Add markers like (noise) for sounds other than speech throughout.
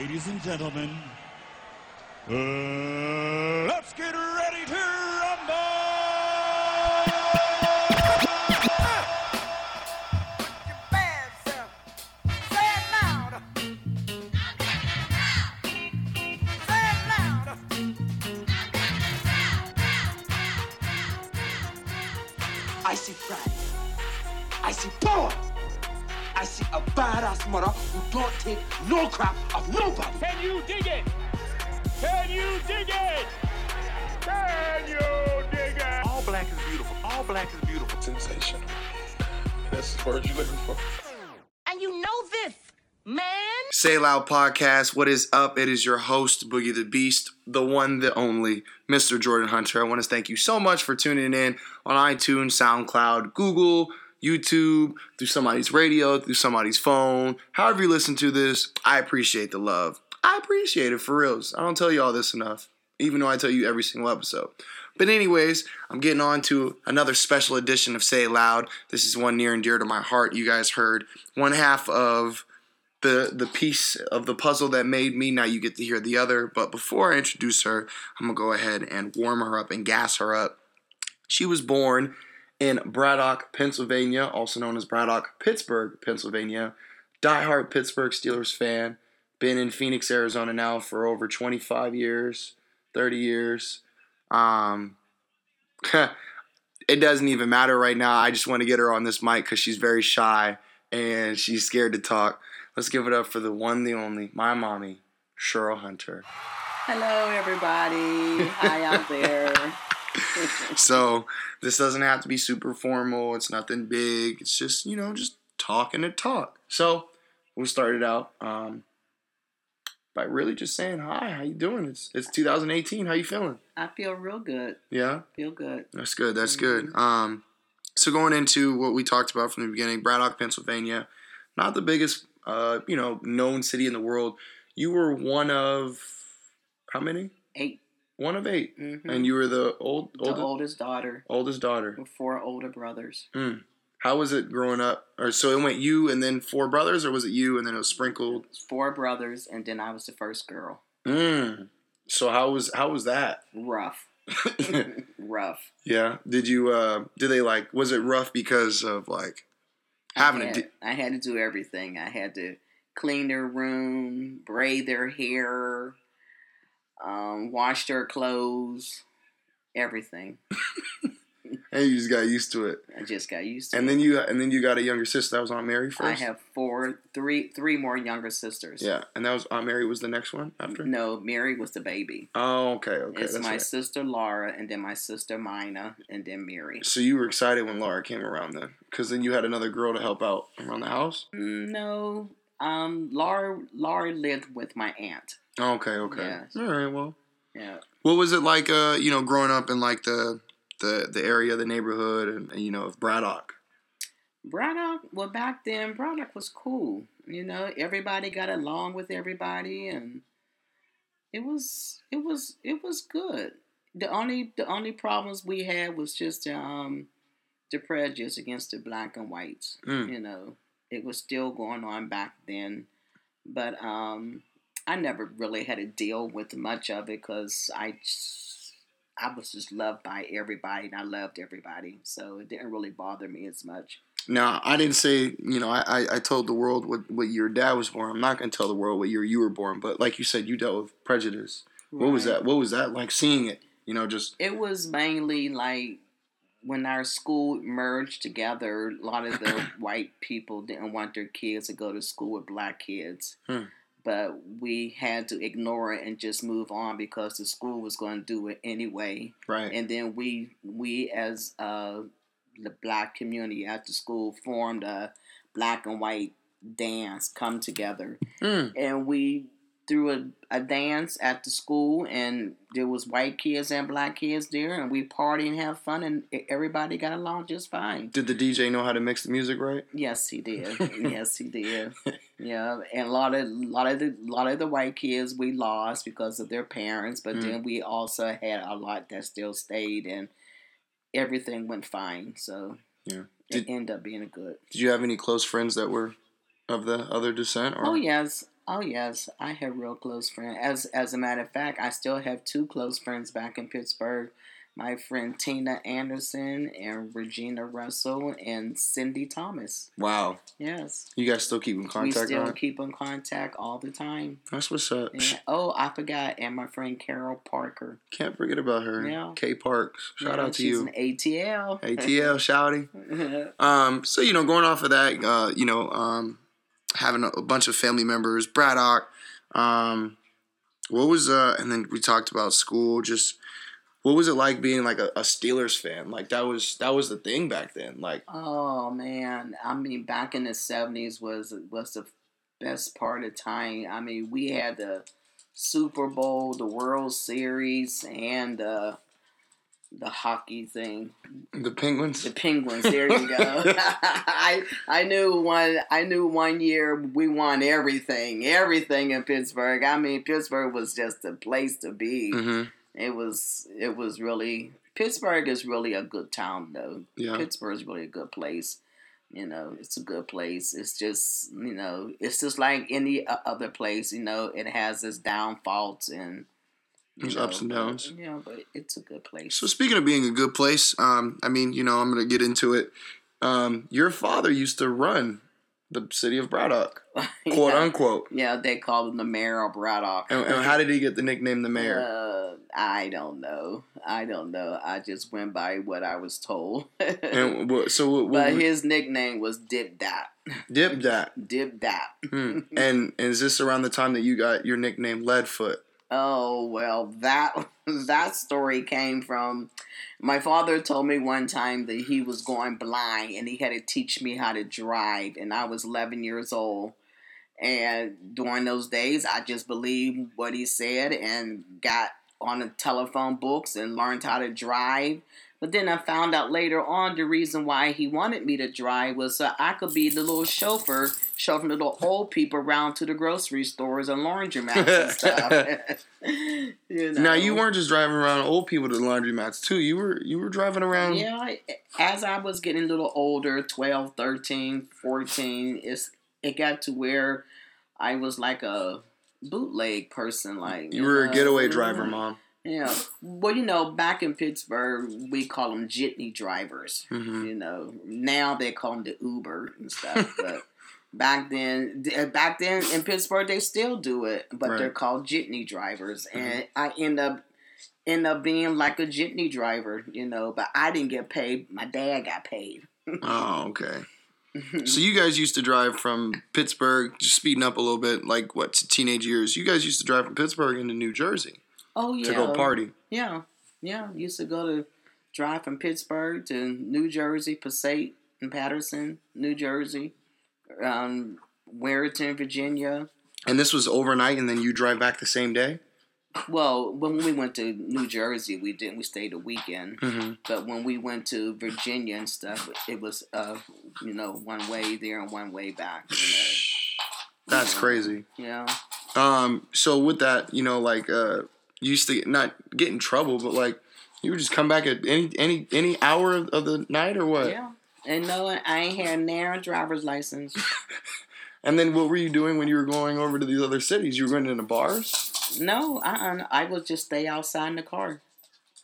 ladies and gentlemen, uh, let's get ready to rumble! I see pride. I see power. I see a badass mother who don't take no crap of nobody. Can you dig it? Can you dig it? Can you dig it? All black is beautiful. All black is beautiful. Sensational. That's the word you're looking for. And you know this, man. Say Loud Podcast. What is up? It is your host, Boogie the Beast, the one, the only, Mr. Jordan Hunter. I want to thank you so much for tuning in on iTunes, SoundCloud, Google, YouTube, through somebody's radio, through somebody's phone. However you listen to this, I appreciate the love. I appreciate it for reals. I don't tell you all this enough, even though I tell you every single episode. But anyways, I'm getting on to another special edition of Say Loud. This is one near and dear to my heart. You guys heard one half of the the piece of the puzzle that made me. Now you get to hear the other. But before I introduce her, I'm gonna go ahead and warm her up and gas her up. She was born in Braddock, Pennsylvania, also known as Braddock, Pittsburgh, Pennsylvania. Diehard Pittsburgh Steelers fan. Been in Phoenix, Arizona now for over 25 years, 30 years. Um, (laughs) it doesn't even matter right now. I just want to get her on this mic because she's very shy and she's scared to talk. Let's give it up for the one, the only, my mommy, Cheryl Hunter. Hello, everybody. Hi out there. (laughs) So this doesn't have to be super formal. It's nothing big. It's just you know just talking to talk. So we started out um, by really just saying hi. How you doing? It's it's 2018. How you feeling? I feel real good. Yeah, Feel good. that's good. That's good. Um, so going into what we talked about from the beginning, Braddock, Pennsylvania, not the biggest uh, you know known city in the world. You were one of how many? Eight. One of 8 Mhm. and you were the old The oldest, daughter oldest daughter. with four older brothers. Mm. How was it growing up? Or so it went you and then four brothers, or was it you and then it was sprinkled? Four brothers, and then I was the first girl. Mm. So how was how was that? Rough. (laughs) Rough. yeah. Did you uh did they like was it rough because of like having I had, di- I had to do everything. I had to clean their room, braid their hair, um, wash their clothes, everything. (laughs) and you just got used to it. I just got used to And it. then you and then you got a younger sister that was Aunt Mary first. I have four, three, three more younger sisters. Yeah, and that was Aunt Mary was the next one after. No, Mary was the baby. Oh, okay, okay, it's my right. sister Laura, and then my sister Mina, and then Mary. So you were excited when Laura came around then, because then you had another girl to help out around the house. Mm, No, um, Laura, Laura lived with my aunt. Okay, okay, all right. Well, Yeah, What was it like, uh, you know, growing up in like the the the area, the neighborhood, and, and you know, of Braddock? Braddock. Well, back then, Braddock was cool. You know, everybody got along with everybody, and it was, it was, it was good. The only, the only problems we had was just um, the prejudice against the black and whites. Mm. You know, it was still going on back then, but um, I never really had to deal with much of it because I, just, I was just loved by everybody, and I loved everybody, so it didn't really bother me as much. Now, I didn't say, you know, I, I, told the world what, what year dad was born. I'm not going to tell the world what year you were born, but like you said, you dealt with prejudice. What was that? What was that like seeing it? You know, just It was mainly like when our school merged together, a lot of the (coughs) white people didn't want their kids to go to school with black kids. Hmm. But we had to ignore it and just move on because the school was going to do it anyway. right. And then we we as uh, the black community at the school formed a black and white dance come together Mm. and we threw a, a dance at the school and there was white kids and black kids there and we party and have fun and everybody got along just fine Did the DJ know how to mix the music right? yes he did (laughs) yes he did yeah and a lot of lot of the lot of the white kids we lost because of their parents but Mm. then we also had a lot that still stayed and everything went fine so Yeah. it ended up being a good Did you have any close friends that were of the other descent? Or? Oh yes, Oh yes, I have real close friends. As as a matter of fact, I still have two close friends back in Pittsburgh. My friend Tina Anderson and Regina Russell and Cindy Thomas. Wow. Yes, You guys still keep in contact. we still keep in contact all the time. That's what's up. And, oh, I forgot, and my friend Carol Parker. Can't forget about her. Yeah. K Parks. Shout Yeah, out to she's you. An ATL. ATL (laughs) shouty. (laughs) Um, so you know, going off of that, uh, you know, um, having a, bunch of family members, Braddock, um, what was uh, and then we talked about school. Just what was it like being like a, a Steelers fan? Like that was that was the thing back then. Like Oh man, I mean, back in the seventies was was the best part of time. I mean, we had the Super Bowl, the World Series, and uh, the hockey thing. the Penguins. The Penguins. There you go. (laughs) (laughs) I I knew one. I knew one year we won everything, everything in Pittsburgh. I mean, Pittsburgh was just a place to be. hmm It was. It was really. Pittsburgh is really a good town, though. Yeah. Pittsburgh is really a good place. You know, it's a good place. It's just, you know, it's just like any other place. You know, it has its downfalls and There's know, ups and downs. Yeah, but it's a good place. So speaking of being a good place, um, I mean, you know, I'm gonna get into it. Um, your father used to run the city of Braddock, (laughs) quote yeah. unquote. Yeah, they called him the mayor of Braddock. And, and how did he get the nickname the mayor? Uh, I don't know. I don't know. I just went by what I was told. (laughs) and what, so what, what, but his nickname was Dip Dap. Dip Dap. (laughs) Dip Dap. Hmm. and, and is this around the time that you got your nickname Leadfoot? Oh well, that (laughs) that story came from my father told me one time that he was going blind and he had to teach me how to drive, and I was 11 years old. And during those days, I just believed what he said and got on the telephone books and learned how to drive. But then I found out later on the reason why he wanted me to drive was so I could be the little chauffeur, chauffeuring the little old people around to the grocery stores and laundromats and (laughs) stuff. (laughs) you know? Now you weren't just driving around old people to the laundromats too. You were you were driving around. Yeah, I- as I was getting a little older, 12, 13, 14, it's, it got to where I was like a bootleg person. Like You were a know, getaway yeah. driver, mm-hmm. mom. Yeah. Well, you know, back in Pittsburgh, we call them jitney drivers. Mhm. You know, now they call them the Uber and stuff. (laughs) but back then, back then in Pittsburgh, they still do it, but they're called jitney drivers. And I end up end up being like a jitney driver. You know, but I didn't get paid. My dad got paid. (laughs) Oh, okay. (laughs) So you guys used to drive from Pittsburgh, just speeding up a little bit, like what teenage years. You guys used to drive from Pittsburgh into New Jersey oh yeah. to go party. Yeah, yeah. Used to go to drive from Pittsburgh to New Jersey, Passaic and Paterson, New Jersey, um, Warrenton, Virginia. And this was overnight, and then you drive back the same day. Well, when we went to New Jersey, we didn't. We stayed a weekend. Mm-hmm. But when we went to Virginia and stuff, it was uh, you know, one way there and one way back. You That's Yeah. crazy. yeah. Um, so with that, you know, like uh, you used to not get in trouble, but like you would just come back at any any any hour of, of the night or what? Yeah. And no, I ain't had narrow driver's license. (laughs) And then what were you doing when you were going over to these other cities? You were going into bars. No, uh-uh. I would just stay outside in the car.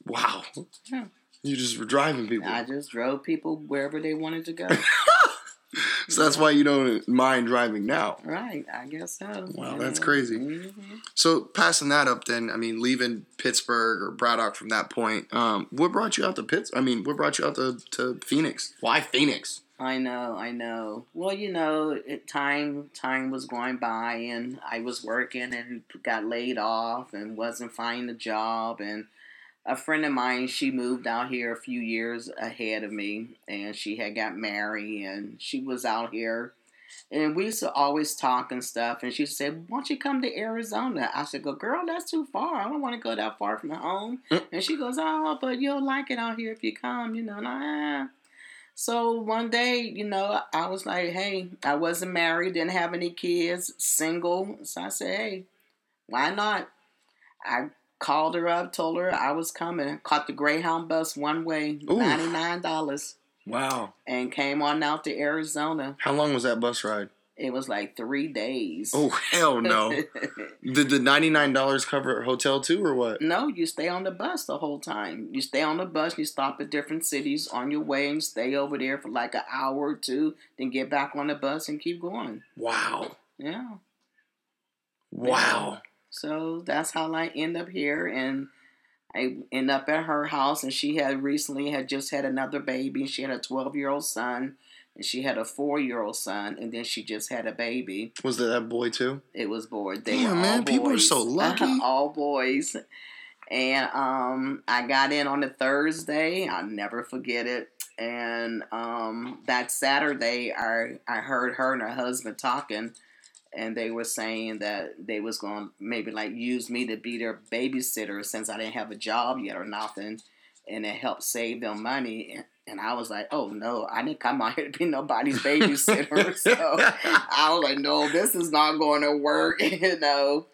Wow. Yeah. You just were driving people. I just drove people wherever they wanted to go. (laughs) (laughs) So that's why you don't mind driving now. right, I guess so. Wow, that's crazy. Mhm. So passing that up, then I mean, leaving Pittsburgh or Braddock from that point, um, what brought you out to Pitts? I mean, what brought you out to, to Phoenix? Why Phoenix? I know, I know. Well, you know, it, time time was going by, and I was working and got laid off, and wasn't finding a job. And a friend of mine, she moved out here a few years ahead of me, and she had got married, and she was out here. And we used to always talk and stuff. And she said, "Why don't you come to Arizona?" I said, "Go, girl, that's too far. I don't want to go that far from home." Mm. And she goes, "Oh, but you'll like it out here if you come." You know, I, so one day, you know, I was like, hey, I wasn't married, didn't have any kids, single. So I said, hey, why not? I called her up, told her I was coming, caught the Greyhound bus one way, $99, Wow. and came on out to Arizona. How long was that bus ride? It was like three days. Oh hell no! (laughs) Did the ninety nine dollars cover hotel too, or what? no, you stay on the bus the whole time. You stay on the bus, you stop at different cities on your way and stay over there for like an hour or two, then get back on the bus and keep going. Wow! Yeah. Wow! So that's how I end up here and I end up at her house and she had recently had just had another baby. She had a twelve year old son and she had a four year old son and then she just had a baby. Was that that boy too? It was boy. They Damn, were man, all people are so (laughs) lucky. all boys. And um, I got in on a Thursday. I'll never forget it. And um, that Saturday, I I heard her and her husband talking, and they were saying that they was going to maybe like use me to be their babysitter since I didn't have a job yet or nothing, and it helped save them money. And, and I was like, oh no, I didn't come out (laughs) here to be nobody's babysitter. (laughs) so I was like, no, this is not going to work, (laughs) you know.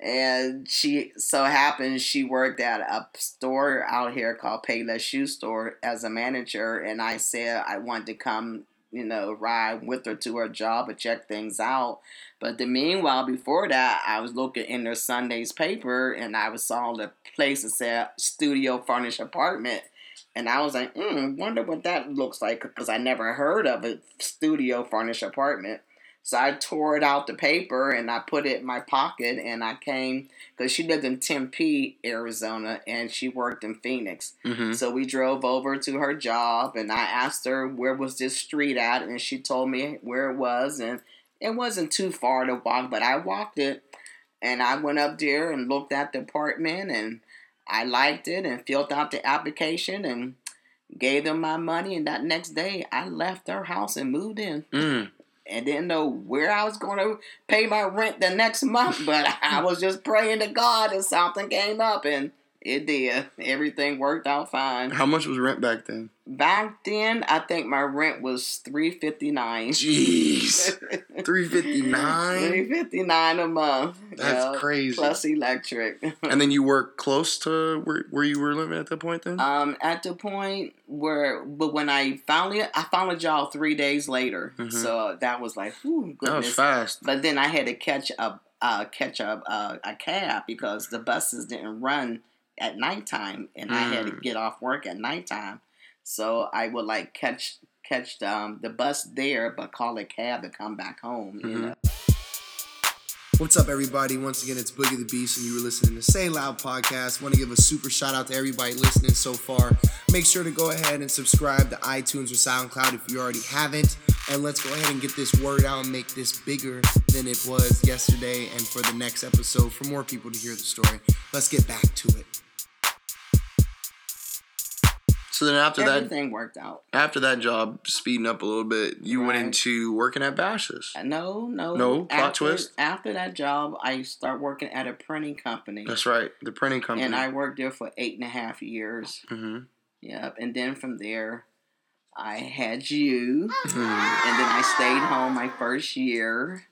And she so happened she worked at a store out here called Payless Shoe Store as a manager, and I said I wanted to come, you know, ride with her to her job and check things out. But the meanwhile, before that, I was looking in their Sunday's paper, and I was saw the place that said Studio Furnished Apartment. And I was like, hmm, wonder what that looks like because I never heard of a studio furnished apartment. So I tore it out the paper and I put it in my pocket and I came because she lived in Tempe, Arizona, and she worked in Phoenix. Mm-hmm. So we drove over to her job and I asked her where was this street at and she told me where it was and it wasn't too far to walk, but I walked it and I went up there and looked at the apartment and I liked it and filled out the application and gave them my money and that next day I left their house and moved in Mm. And didn't know where I was going to pay my rent the next month, but I (laughs) was just praying to God and something came up and it did. Everything worked out fine. How much was rent back then? Back then, I think my rent was three fifty nine. Jeez, (laughs) three fifty nine. Three fifty nine a month. That's crazy. Plus electric. (laughs) And then you work close to where, where you were living at that point. Then Um, at the point where, but when I finally, I found a job three days later, Mhm. so that was like, whew, that was goodness. fast. But then I had to catch a uh, catch a uh, a cab because the buses didn't run at nighttime, and I had to Mm. get off work at nighttime. So I would like catch catch um, the bus there, but call a cab to come back home. You Mhm. know. What's up, everybody? Once again, it's Boogie the Beast, and you were listening to Say Loud Podcast. Want to give a super shout out to everybody listening so far. Make sure to go ahead and subscribe to iTunes or SoundCloud if you already haven't. And let's go ahead and get this word out and make this bigger than it was yesterday and for the next episode for more people to hear the story. Let's get back to it. So then after that, Everything worked out. after that job speeding up a little bit, you went into working at Bashas'. No, no, No? Plot After, twist? After that job, I start working at a printing company, That's right, the printing company. and I worked there for eight and a half years. hmm Yep, and then from there, I had you, Mm-hmm. and then I stayed home my first year,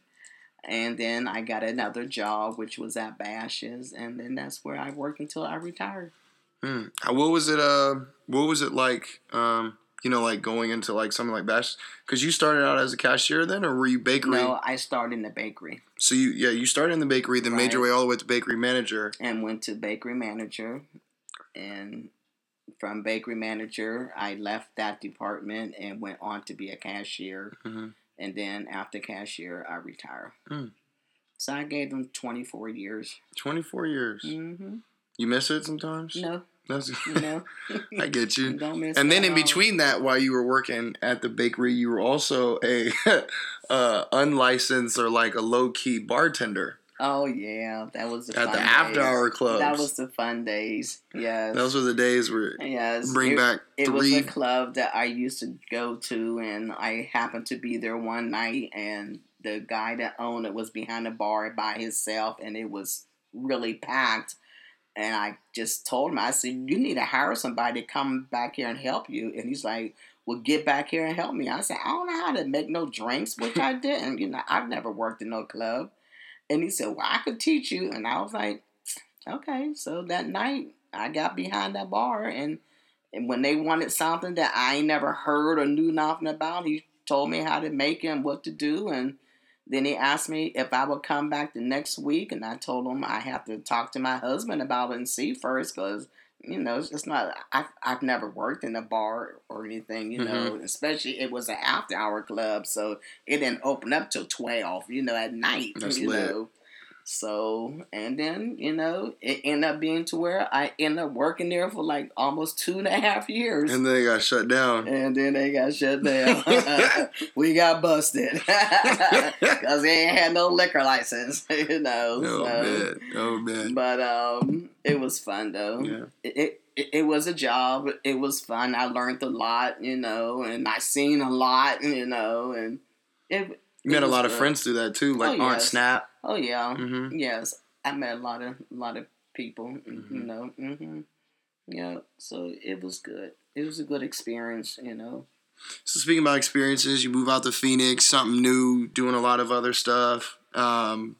and then I got another job, which was at Bashas', and then that's where I worked until I retired. Mm. What was it? Uh, what was it like? Um, you know, like going into like something like Bash, because you started out as a cashier then, or were you bakery? No, I started in the bakery So you, yeah, you started in the bakery, then made your way all the way to bakery manager. and went to bakery manager, and from bakery manager, I left that department and went on to be a cashier, Mhm. and then after cashier, I retired. Mm. So I gave them twenty four years. Twenty four years. hmm You miss it sometimes. No, That's, (laughs) no. I get you. Don't miss And then in between that, while you were working at the bakery, you were also a (laughs) uh, unlicensed or like a low key bartender Oh yeah, that was the at fun the after hour clubs. That was the fun days. Yes. Those were the days where yes. bring it, back It was a club that I used to go to, and I happened to be there one night, and the guy that owned it was behind the bar by himself, and it was really packed. And I just told him, I said, "You need to hire somebody to come back here and help you." And he's like, "Well, get back here and help me." I said, "I don't know how to make no drinks," which I (laughs) didn't. You know, I've never worked in no club. And he said, "Well, I could teach you." And I was like, "Okay." So that night, I got behind that bar, and and when they wanted something that I ain't never heard or knew nothing about, he told me how to make it and what to do, and then he asked me if I would come back the next week, and I told him I have to talk to my husband about it and see first, because you know it's it's not. I've I've never worked in a bar or anything, you mm-hmm. know. Especially it was an after hour club, so it didn't open up till twelve, you know, at night. That's you lit. know. So and then you know it ended up being to where I ended up working there for like almost two and a half years. And then they got shut down. And then they got shut down. (laughs) we got busted (laughs) because they ain't had no liquor license, (laughs) you know. Oh so. man. Oh man. But um, it was fun though. Yeah. It, it it was a job. It was fun. I learned a lot, you know, and I seen a lot, you know, and it. You met it a was lot of friends through that too, like Oh, Aunt yes. Snap. Oh yeah, Mhm. yes. I met a lot of lot of people, Mm-hmm. you know. hmm Yeah, so it was good. It was a good experience, you know. So speaking about experiences, you move out to Phoenix, something new, doing a lot of other stuff. Um,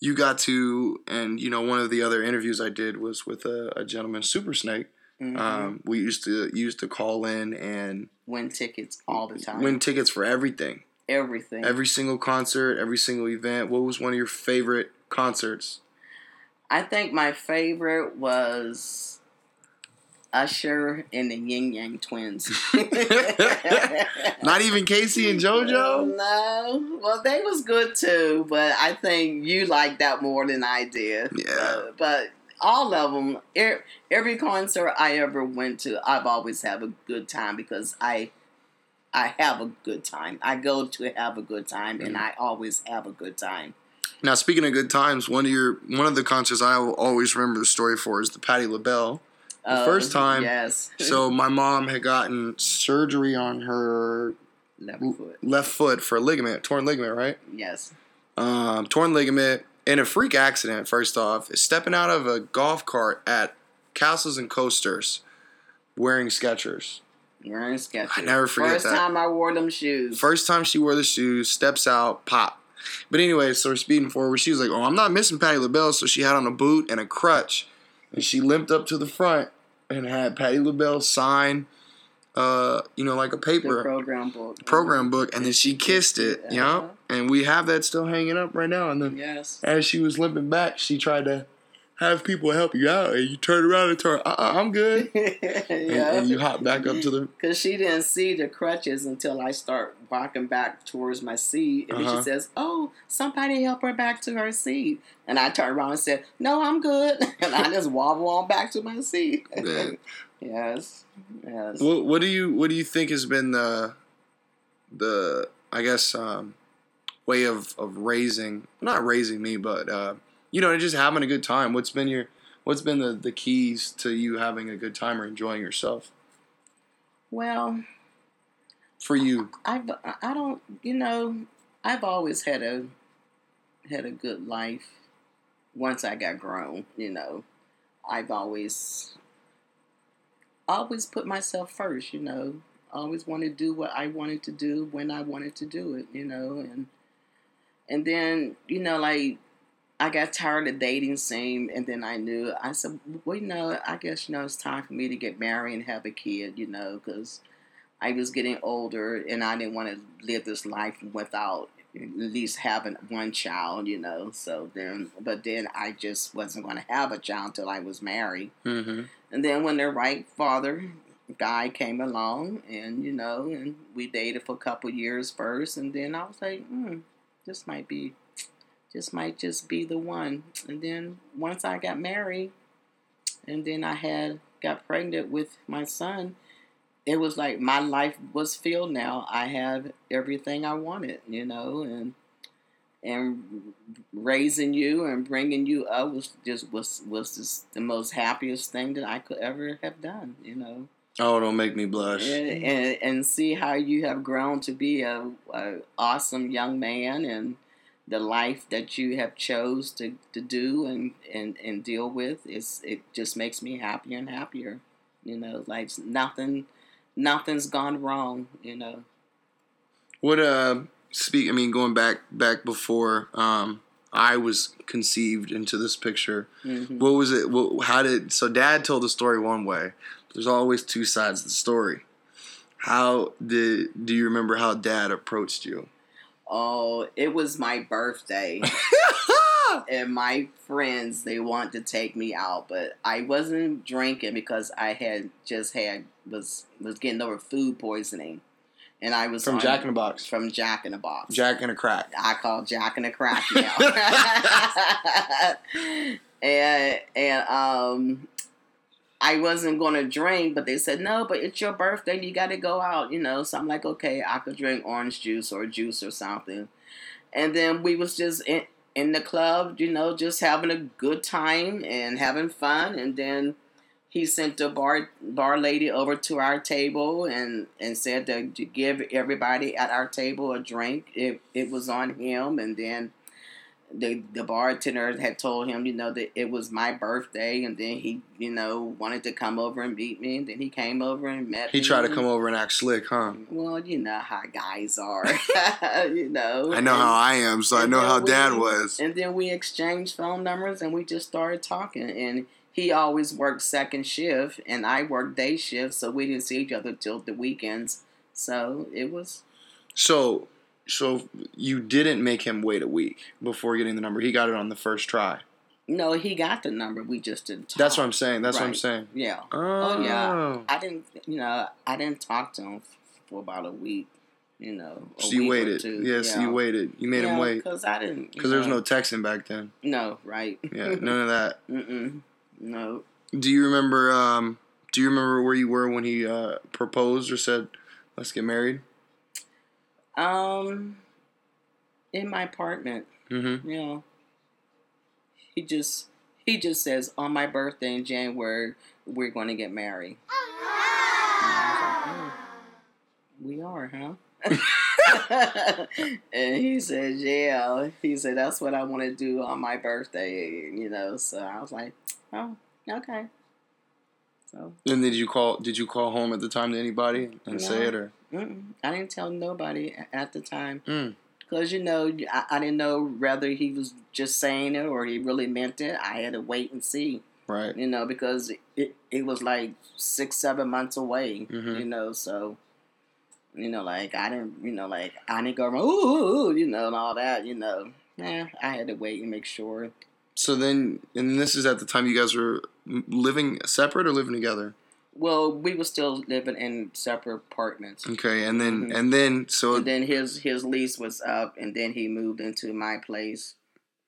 you got to, and you know, one of the other interviews I did was with a, a gentleman, Super Snake. Mhm. Um, we used to used to call in and Win tickets all the time. win tickets for everything, everything. every single concert, every single event. What was one of your favorite concerts? I think my favorite was Usher and the Yin Yang Twins. (laughs) Not even K-Ci and JoJo. (laughs) No, well, they was good too, but I think you liked that more than I did. Yeah. Uh, but all of them, er, every concert I ever went to, I've always had a good time because I, I have a good time. I go to have a good time, Mm-hmm. and I always have a good time. Now, speaking of good times, one of your one of the concerts I will always remember the story for is the Patti LaBelle. The Uh, first time, yes. (laughs) So my mom had gotten surgery on her left foot, left foot for a ligament, torn ligament, right? yes. Um, torn ligament in a freak accident. First off, is stepping out of a golf cart at Castles and Coasters, wearing Skechers. Wearing Skechers. I never forget First that. time I wore them shoes. First time she wore the shoes, steps out, pop. But anyway, so we're speeding forward. She was like, "Oh, I'm not missing Patti LaBelle," so she had on a boot and a crutch, and she limped up to the front and had Patti LaBelle sign, uh, you know, like a the paper program book. program book, and then she kissed it. Uh-huh. Yeah, and we have that still hanging up right now. And then Yes. as she was limping back, she tried to have people help you out, and you turn around and turn, uh, uh I'm good, (laughs) and, yeah. and you hop back up to the. (laughs) Because she didn't see the crutches until I start walking back towards my seat. And Uh-huh. she says, Oh, somebody help her back to her seat. And I turned around and said, No, I'm good. (laughs) And I just wobble on back to my seat. Yes. Yes. What, what do you what do you think has been the the I guess um, way of of raising not raising me, but uh, you know, just having a good time. What's been your what's been the, the keys to you having a good time or enjoying yourself Well, for you? I've I don't you know I've always had a had a good life once I got grown you know I've always always put myself first you know always wanted to do what I wanted to do when I wanted to do it you know and and then you know like I got tired of dating scene and then I knew I said well you know I guess you know it's time for me to get married and have a kid you know because I was getting older and I didn't want to live this life without at least having one child, you know. So then, but then I just wasn't going to have a child until I was married. Mm-hmm. And then when the right father guy came along, and you know, and we dated for a couple years first, and then I was like, hmm, this might be, this might just be the one. And then once I got married, and then I had got pregnant with my son, it was like my life was filled now. I have everything I wanted, you know, and and raising you and bringing you up was just was was just the most happiest thing that I could ever have done, you know. Oh, don't make me blush. And, and, and see how you have grown to be a, a awesome young man and the life that you have chose to, to do and, and, and deal with is it just makes me happier and happier. You know, like nothing nothing's gone wrong, you know. What uh speak I mean going back back before um I was conceived into this picture. Mhm. What was it? What, how did so? Dad told the story one way. There's always two sides to the story. How did do you remember how Dad approached you? Oh, it was my birthday. (laughs) and my friends they want to take me out, but I wasn't drinking because I had just had was was getting over food poisoning, and I was From on- Jack in the Box. from Jack in the Box. Jack in a crack. I call Jack in the Crack (laughs) now. (laughs) and and um, I wasn't gonna drink, but they said no. But it's your birthday, you got to go out, you know. So I'm like, okay, I could drink orange juice or juice or something. And then we was just in in the club, you know, just having a good time and having fun. And then he sent the bar bar lady over to our table and and said to, to give everybody at our table a drink. It it was on him, and then the the bartender had told him, you know, that it was my birthday, and then he, you know, wanted to come over and meet me. And then he came over and met He me. tried to come over and act slick, huh? Well, you know how guys are, (laughs) you know. I know how I am, so I know how we- Dad was. And then we exchanged phone numbers and we just started talking. And he always worked second shift and I worked day shift, so we didn't see each other till the weekends. So it was So, so you didn't make him wait a week before getting the number. He got it on the first try. no, he got the number. We just didn't talk. That's what I'm saying. That's what I'm saying. Yeah. Oh, Oh yeah. I didn't. You know, I didn't talk to him for about a week. You know. So you waited. Yes, yeah. you waited. You made him wait because I didn't. because there was no texting back then. No, right. Yeah, (laughs) none of that. Mm-mm. No. Do you remember? Um, do you remember where you were when he uh, proposed or said, "Let's get married"? Um, in my apartment. Mm-hmm. You know, he just he just says on my birthday in January we're going to get married. And I like, "Oh, we are, huh? (laughs) and he said, "Yeah." He said, "That's what I want to do on my birthday." You know, so I was like, "Oh, okay." So And did you call? Did you call home at the time to anybody and say it or? Mm-mm, I didn't tell nobody at the time. Mm. Because, you know, I, I didn't know whether he was just saying it or he really meant it. I had to wait and see, Right. you know, because it, it was like six, seven months away, Mhm. you know, so, you know, like, I didn't, you know, like, I didn't go ooh, ooh, ooh, you know, and all that, you know. Yeah, I had to wait and make sure. So then, and this is at the time you guys were living separate or living together. Well, we were still living in separate apartments. Okay, and then mm-hmm. and then so and then his his lease was up, and then he moved into my place,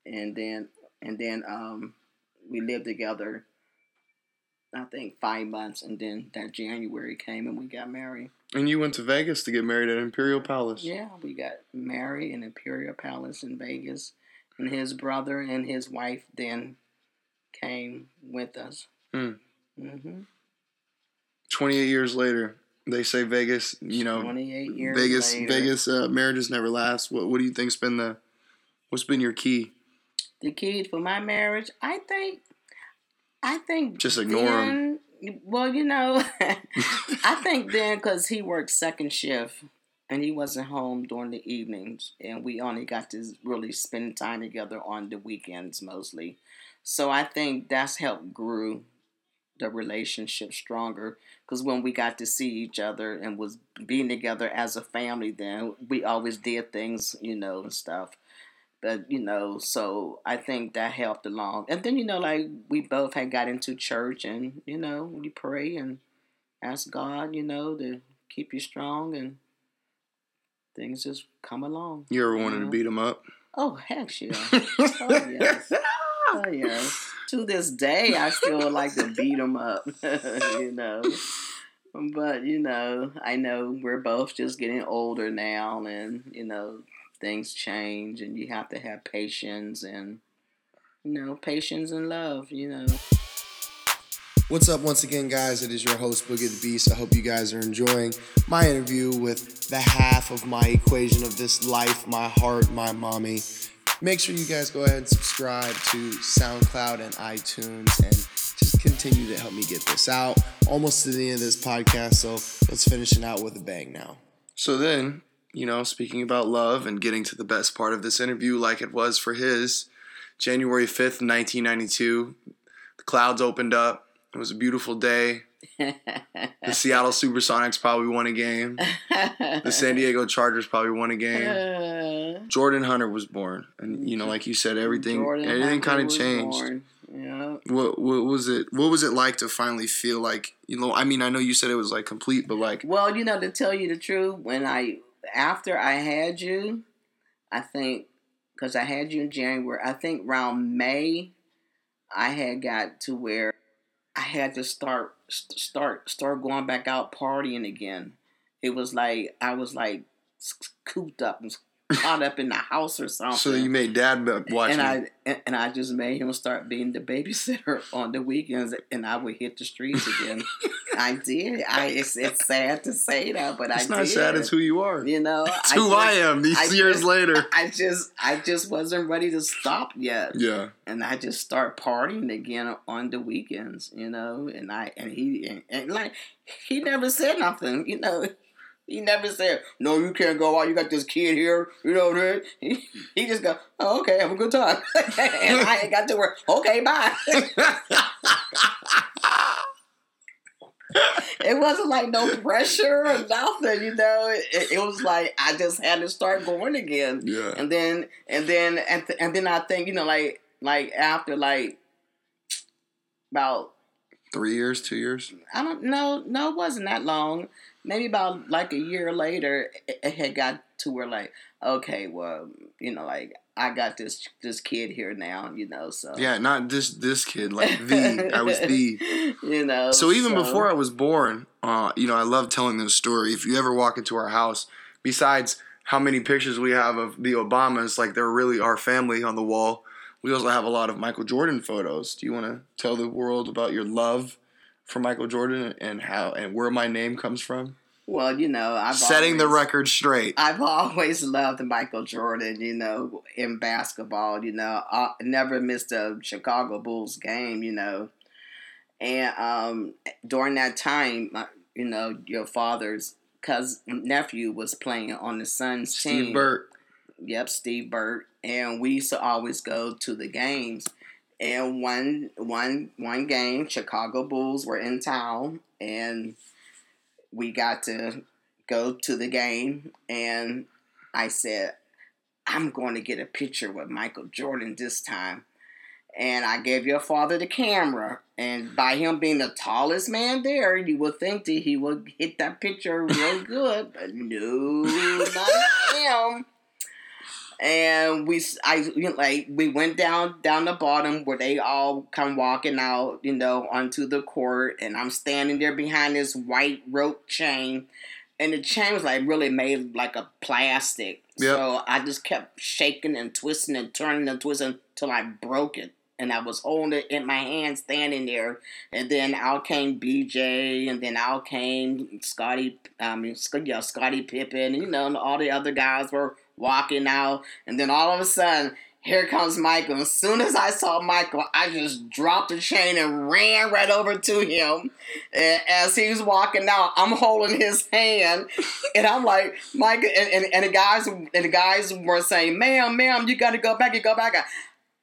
and then and then um we lived together. I think five months, and then that January came, and we got married. And you went to Vegas to get married at Imperial Palace. Yeah, we got married in Imperial Palace in Vegas, and his brother and his wife then came with us. Mm. Mm-hmm. 28 years later, they say Vegas, you know, 28 years Vegas, later. Vegas uh, marriages never last. What, what do you think's been the, what's been your key? The key for my marriage, I think, I think just ignore then, him. Well, you know, (laughs) I (laughs) think then because he worked second shift and he wasn't home during the evenings, and we only got to really spend time together on the weekends mostly. So I think that's helped grew the relationship stronger because when we got to see each other and was being together as a family, then we always did things, you know, and stuff. But you know, so I think that helped along. And then you know, like we both had got into church, and you know, we pray and ask God, you know, to keep you strong, and things just come along. You ever wanted to Mhm. beat him up? Oh heck yeah! (laughs) oh yes, oh yes. To this day, I still like to beat them up, (laughs) you know. But you know, I know we're both just getting older now, and you know, things change, and you have to have patience and you know, patience and love. You know. What's up, once again, guys? It is your host, Boogie the Beast. I hope you guys are enjoying my interview with the half of my equation of this life, my heart, my mommy. Make sure you guys go ahead and subscribe to SoundCloud and iTunes and just continue to help me get this out. Almost to the end of this podcast, so let's finish it out with a bang now. So then, you know, speaking about love and getting to the best part of this interview, like it was for his, January 5th, 1992, the clouds opened up. It was a beautiful day. (laughs) The Seattle Supersonics probably won a game. The San Diego Chargers probably won a game. (laughs) Jordan Hunter was born, and you know, like you said, everything Jordan everything kind of changed. born. Yeah. What what was it? What was it like to finally feel like you know? I mean, I know you said it was like complete, but like Well, you know, to tell you the truth, when I after I had you, I think because I had you in January, I think around May, I had got to where I had to start start start going back out partying again. It was like I was like cooped up and caught up in the house or something. so you made dad watch and me. I and- I just made him start being the babysitter (laughs) on the weekends, and I would hit the streets again. (laughs) I did. I it's, it's sad to say that, but it's I not did. sad. It's who you are. you know. It's who I, am. These I years just- later. (laughs) I just I just wasn't ready to stop yet, Yeah. and I just start partying again on the weekends, you know. And I and he and, and like he never said nothing, you know. He never said, "No, you can't go out. You got this kid here." You know what that. (laughs) He, he just go, "Oh, okay, have a good time," (laughs) and I ain't got to work. Okay, bye. (laughs) it wasn't like no pressure or nothing, you know. It, it was like I just had to start going again, Yeah. and then and then and, th- and then I think you know like like after like about Three years, two years. I don't know. No, it wasn't that long. Maybe about like a year later, it, had got to where like, okay, well, you know, like I got this this kid here now, you know. So Yeah, not just this kid, like (laughs) the. I was the. you know. So even before I was born, uh, you know, I love telling this story. If you ever walk into our house, besides how many pictures we have of the Obamas, like they're really our family on the wall, we also have a lot of Michael Jordan photos. Do you want to tell the world about your love for Michael Jordan and how and where my name comes from? well, you know, I've Setting the record straight. I've always loved Michael Jordan, you know, in basketball, you know. I never missed a Chicago Bulls game, you know. And um, during that time, you know, your father's cousin nephew was playing on the Suns team. Steve Burtt. Yep, Steve Burtt. And we used to always go to the games. And one one one game, Chicago Bulls were in town and we got to go to the game and I said, I'm going to get a picture with Michael Jordan this time. And I gave your father the camera. And by him being the tallest man there, you would think that he would hit that picture real (laughs) good. But no, not (laughs) him. And we, I you know, like we went down down the bottom where they all come walking out, you know, onto the court, and I'm standing there behind this white rope chain, and the chain was like really made like a plastic. Yep. So I just kept shaking and twisting and turning and twisting till I broke it. And I was holding it in my hand, standing there. And then out came BJ, and then out came Scottie, I mean, yeah, Scottie Pippen, you know, and all the other guys were walking out. And then all of a sudden, here comes Michael. As soon as I saw Michael, I just dropped the chain and ran right over to him. And as he was walking out, I'm holding his hand, and I'm like, Michael, and, and, and the guys and the guys were saying, "Ma'am, ma'am, you got to go back. You go back."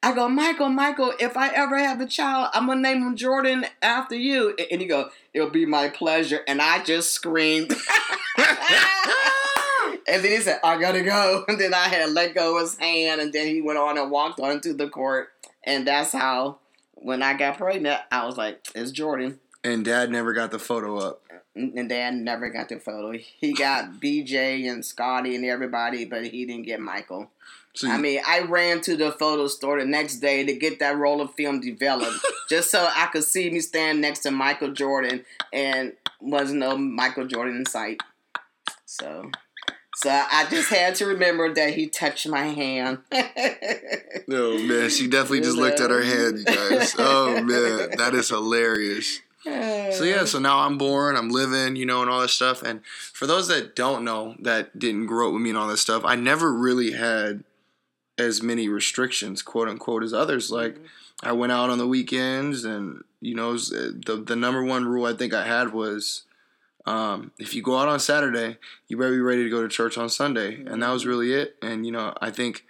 I go, Michael, Michael, if I ever have a child, I'm gonna name him Jordan after you. And he go, it'll be my pleasure. And I just screamed. (laughs) and then he said, I gotta go. (laughs) And then I had let go of his hand, and then he went on and walked onto the court. And that's how, when I got pregnant, I was like, it's Jordan. And dad never got the photo up. And dad never got the photo. He got (laughs) BJ and Scottie and everybody, but he didn't get Michael. So I mean, I ran to the photo store the next day to get that roll of film developed, (laughs) just so I could see me stand next to Michael Jordan, and was no Michael Jordan in sight. So, so I just had to remember that he touched my hand. (laughs) Oh man, she definitely just looked at her hand, you guys. Oh man, (laughs) that is hilarious. So yeah, so now I'm born, I'm living, you know, and all this stuff. And for those that don't know, that didn't grow up with me and all this stuff, I never really had as many restrictions, quote unquote, as others. Like mm-hmm. I went out on the weekends, and you know, uh, the the number one rule I think I had was. Um, if you go out on Saturday, you better be ready to go to church on Sunday, and that was really it. And you know, I think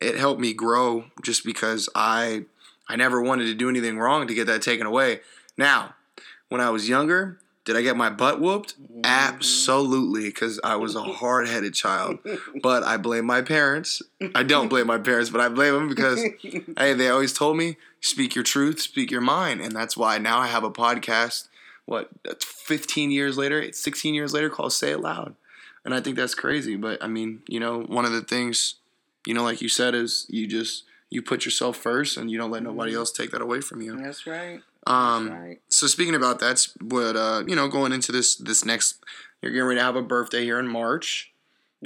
it helped me grow just because I I never wanted to do anything wrong to get that taken away. Now, when I was younger, Did I get my butt whooped? Absolutely, because I was a hard headed child. (laughs) But I blame my parents. I don't blame my parents, but I blame them because, (laughs) hey, they always told me, speak your truth, speak your mind. And that's why now I have a podcast, what, 15 years later, 16 years later, called Say It Loud. And I think that's crazy. But I mean, you know, one of the things, you know, like you said, is you just, you put yourself first and you don't let nobody else take that away from you. That's right. Um, That's right. so speaking about that's what uh, you know, going into this this next, you're getting ready to have a birthday here in March.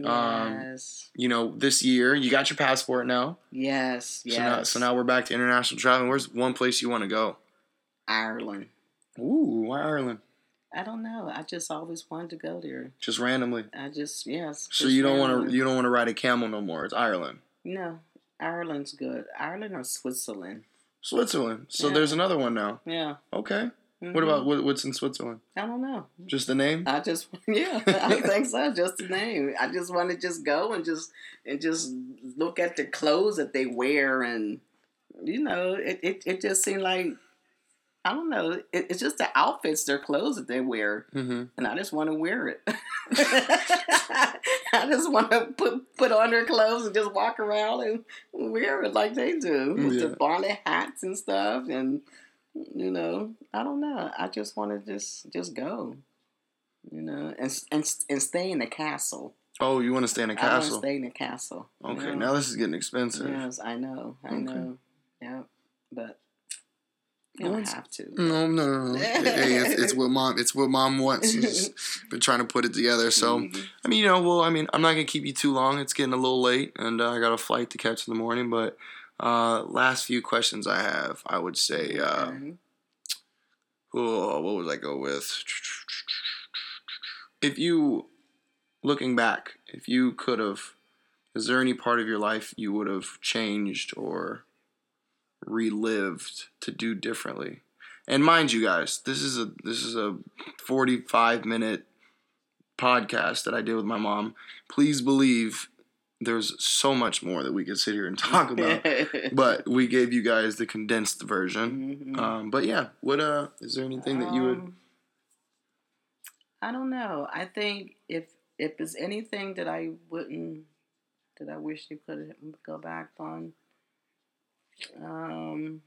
Um, Yes. You know, this year you got your passport now. yes. Yes. So now, so now we're back to international traveling. Where's one place you want to go? Ireland. Ooh, why Ireland? I don't know. I just always wanted to go there. Just randomly. I just yes. So just you don't want to you don't want to ride a camel no more. It's Ireland, No, Ireland's good. Ireland or Switzerland. Switzerland. So Yeah. there's another one now. Yeah. Okay. Mhm. What about what, what's in Switzerland? I don't know. Just the name? I just (laughs) yeah, I think so. Just the name. I just want to just go and just and just look at the clothes that they wear and you know it it, it just seemed like I don't know. It, it's just the outfits, their clothes that they wear, Mm-hmm. and I just want to wear it. (laughs) (laughs) I just want to put put on their clothes and just walk around and wear it like they do with Yeah. the bonnet hats and stuff and you know i don't know i just want to just just go you know and and and stay in the castle Oh, you want to stay in a i want to castle? stay in the castle Okay, Yeah. now this is getting expensive. yes i know i Okay. know yeah but you don't have to No, no, no, no. hey, it's, it's what mom. It's what mom wants. She's (laughs) been trying to put it together. So, Mm-hmm. I mean, you know, well, I mean, I'm not gonna keep you too long. It's getting a little late, and uh, I got a flight to catch in the morning. But uh, last few questions I have, I would say, uh, Okay. oh, what would I go with? If you, looking back, if you could have, is there any part of your life you would have changed or relived to do differently? And mind you, guys, this is a this is a 45 minute podcast that I did with my mom. Please believe there's so much more that we could sit here and talk about. (laughs) but we gave you guys the condensed version. Mhm. Um, but yeah, what uh, is there anything that you would? Um, I don't know. I think if if there's anything that I wouldn't that I wish you could go back on, um,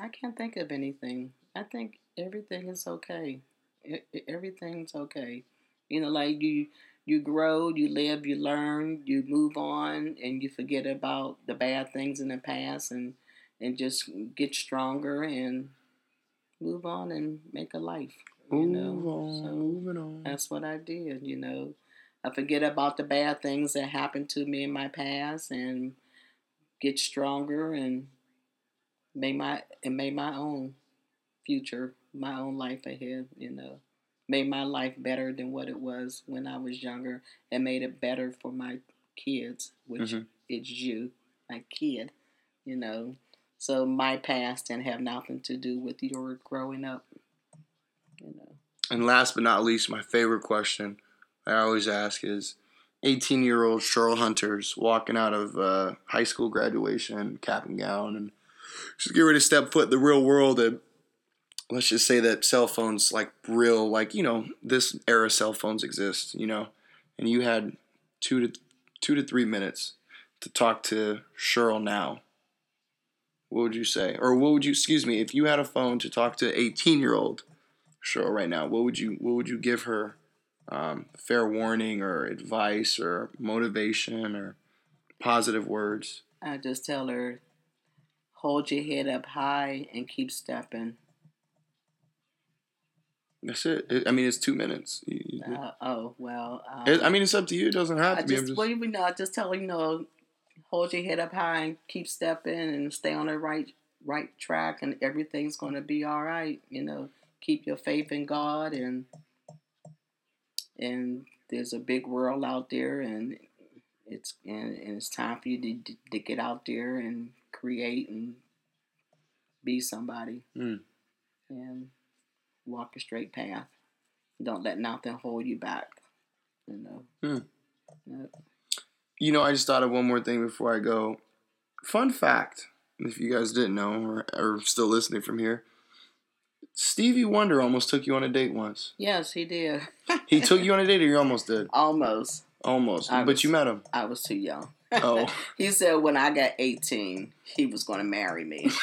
I can't think of anything. I think everything is okay. E- everything's okay. You know, like you you grow, you live, you learn, you move on, and you forget about the bad things in the past, and and just get stronger and move on and make a life. You know, Move on, So moving on. that's what I did. You know, I forget about the bad things that happened to me in my past and get stronger and make my and make my own future, my own life ahead. You know, made my life better than what it was when I was younger, and made it better for my kids, which Mhm. is you, my kid. You know, so my past didn't have nothing to do with your growing up. You know. And last but not least, my favorite question I always ask is 18 year old Cheryl Hunter's walking out of uh, high school graduation, cap and gown, and she's getting ready to step foot in the real world. And let's just say that cell phones, like real, like, you know, this era cell phones exist, you know, and you had two to two to three minutes to talk to Cheryl now. What would you say? Or what would you, excuse me, if you had a phone to talk to 18 year old Cheryl right now, what would you what would you give her? Um, fair warning or advice or motivation or positive words. I just tell her, hold your head up high and keep stepping. That's it. I mean, it's two minutes. Uh, oh well. Um, it- I mean, it's up to you. It doesn't have I to be. Just, just- well, you know, I just tell her, you know, hold your head up high and keep stepping and stay on the right right track, and everything's going to be all right. You know, keep your faith in God, and and there's a big world out there, and it's and, and it's time for you to, to get out there and create and be somebody, Mm. and walk a straight path. Don't let nothing hold you back. You know. Hmm. Yep. You know, I just thought of one more thing before I go. Fun fact, if you guys didn't know or are still listening from here, Stevie Wonder almost took you on a date once. Yes, he did. He took you on a date, or you almost did? (laughs) Almost. Almost, I but was- you met him. I was too young. Oh. (laughs) he said when I got 18, he was going to marry me. (laughs)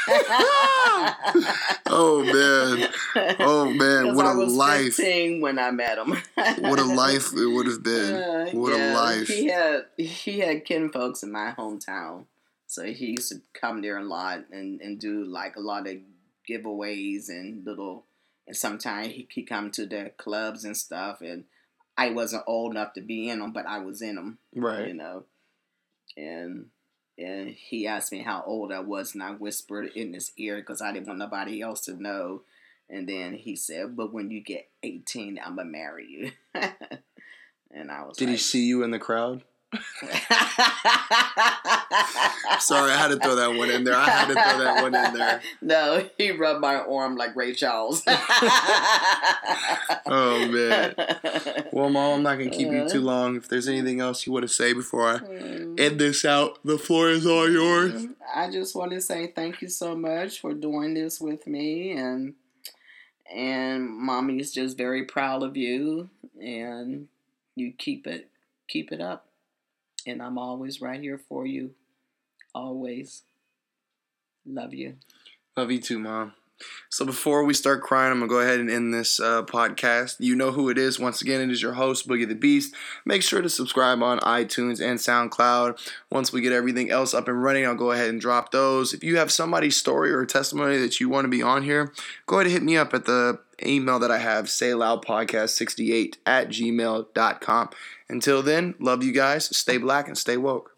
Oh man, oh man, what I a was life! 15 when I met him. What a life it would have Uh, been. What a life! He had he had kin folks in my hometown, so he used to come there a lot and, and do like a lot of giveaways and little. And sometimes he he come to the clubs and stuff, and I wasn't old enough to be in them, but I was in them, Right. you know. And and he asked me how old I was, and I whispered in his ear because I didn't want nobody else to know. And then he said, "But when you get 18, I'm gonna marry you." (laughs) and I was Did he see you in the crowd? Sorry, I had to throw that one in there. I had to throw that one in there. (laughs) No, he rubbed my arm like Ray Charles. (laughs) Oh man. Well, mom, I'm not gonna keep you too long. If there's anything else you want to say before I Mm. end this out, the floor is all yours. I just want to say thank you so much for doing this with me and and mommy is just very proud of you and you keep it keep it up and I'm always right here for you always love you Love you too, mom. So before we start crying, I'm gonna go ahead and end this uh, podcast. You know who it is. Once again, it is your host, Boogie the Beast. Make sure to subscribe on iTunes and SoundCloud. Once we get everything else up and running, I'll go ahead and drop those. If you have somebody's story or testimony that you want to be on here, go ahead and hit me up at the email that I have, sayloudpodcast68 at gmail.com. Until then, love you guys. Stay black and stay woke.